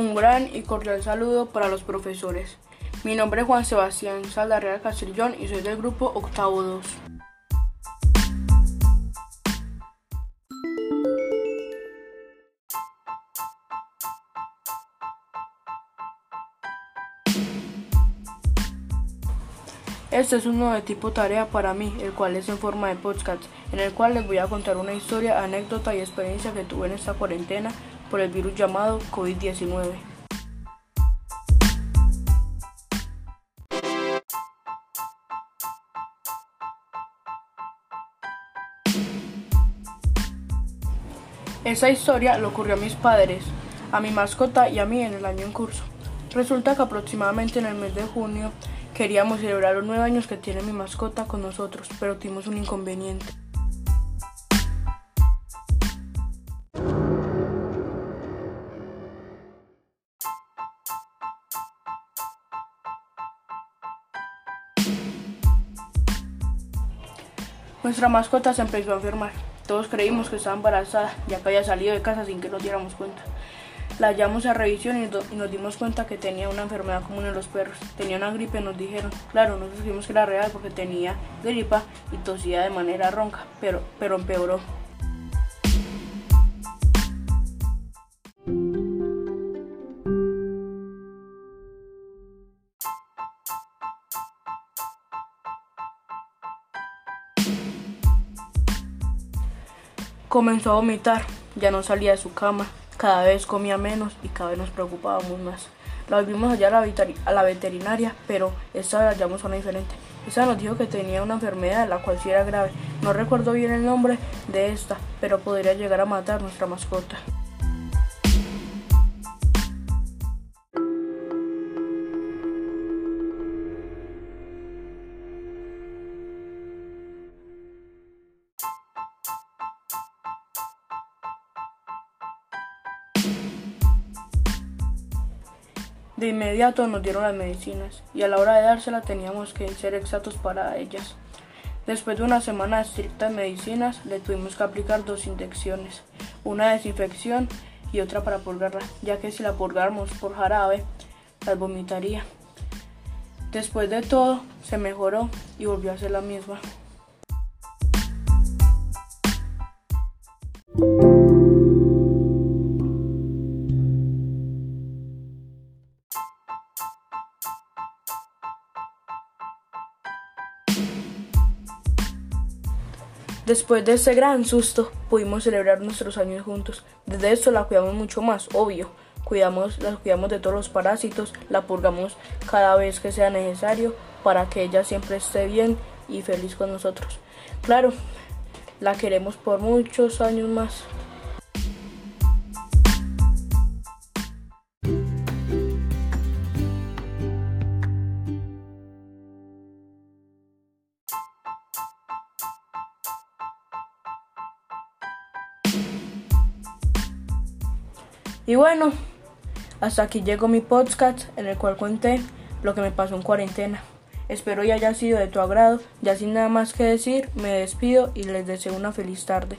Un gran y cordial saludo para los profesores. Mi nombre es Juan Sebastián Saldarreal Castrillón y soy del grupo Octavo 2. Este es un nuevo tipo tarea para mí, el cual es en forma de podcast, en el cual les voy a contar una historia, anécdota y experiencia que tuve en esta cuarentena por el virus llamado COVID-19. Esa historia le ocurrió a mis padres, a mi mascota y a mí en el año en curso. Resulta que aproximadamente en el mes de junio Queríamos celebrar los nueve años que tiene mi mascota con nosotros, pero tuvimos un inconveniente. Nuestra mascota se empezó a enfermar. Todos creímos que estaba embarazada, ya que había salido de casa sin que nos diéramos cuenta. La hallamos a revisión y, nos dimos cuenta que tenía una enfermedad común en los perros. Tenía una gripe, nos dijeron. Claro, nosotros dijimos que era real porque tenía gripa y tosía de manera ronca, pero, pero empeoró. Comenzó a vomitar, ya no salía de su cama, cada vez comía menos y cada vez nos preocupábamos más. La volvimos allá a la, veterinaria, pero esta vez la hallamos una diferente. Esta nos dijo que tenía una enfermedad, la cual sí era grave. No recuerdo bien el nombre de esta, pero podría llegar a matar nuestra mascota. De inmediato nos dieron las medicinas y a la hora de dárselas teníamos que ser exactos para ellas. Después de una semana de estrictas medicinas le tuvimos que aplicar dos inyecciones, una desinfección y otra para purgarla, ya que si la purgáramos por jarabe, las vomitaría. Después de todo, se mejoró y volvió a ser la misma. Después de ese gran susto, pudimos celebrar nuestros años juntos. Desde esto la cuidamos mucho más, obvio. Cuidamos, la cuidamos de todos los parásitos, la purgamos cada vez que sea necesario para que ella siempre esté bien y feliz con nosotros. Claro, la queremos por muchos años más. Y bueno, hasta aquí llegó mi podcast en el cual conté lo que me pasó en cuarentena. Espero y haya sido de tu agrado. Ya sin nada más que decir, me despido y les deseo una feliz tarde.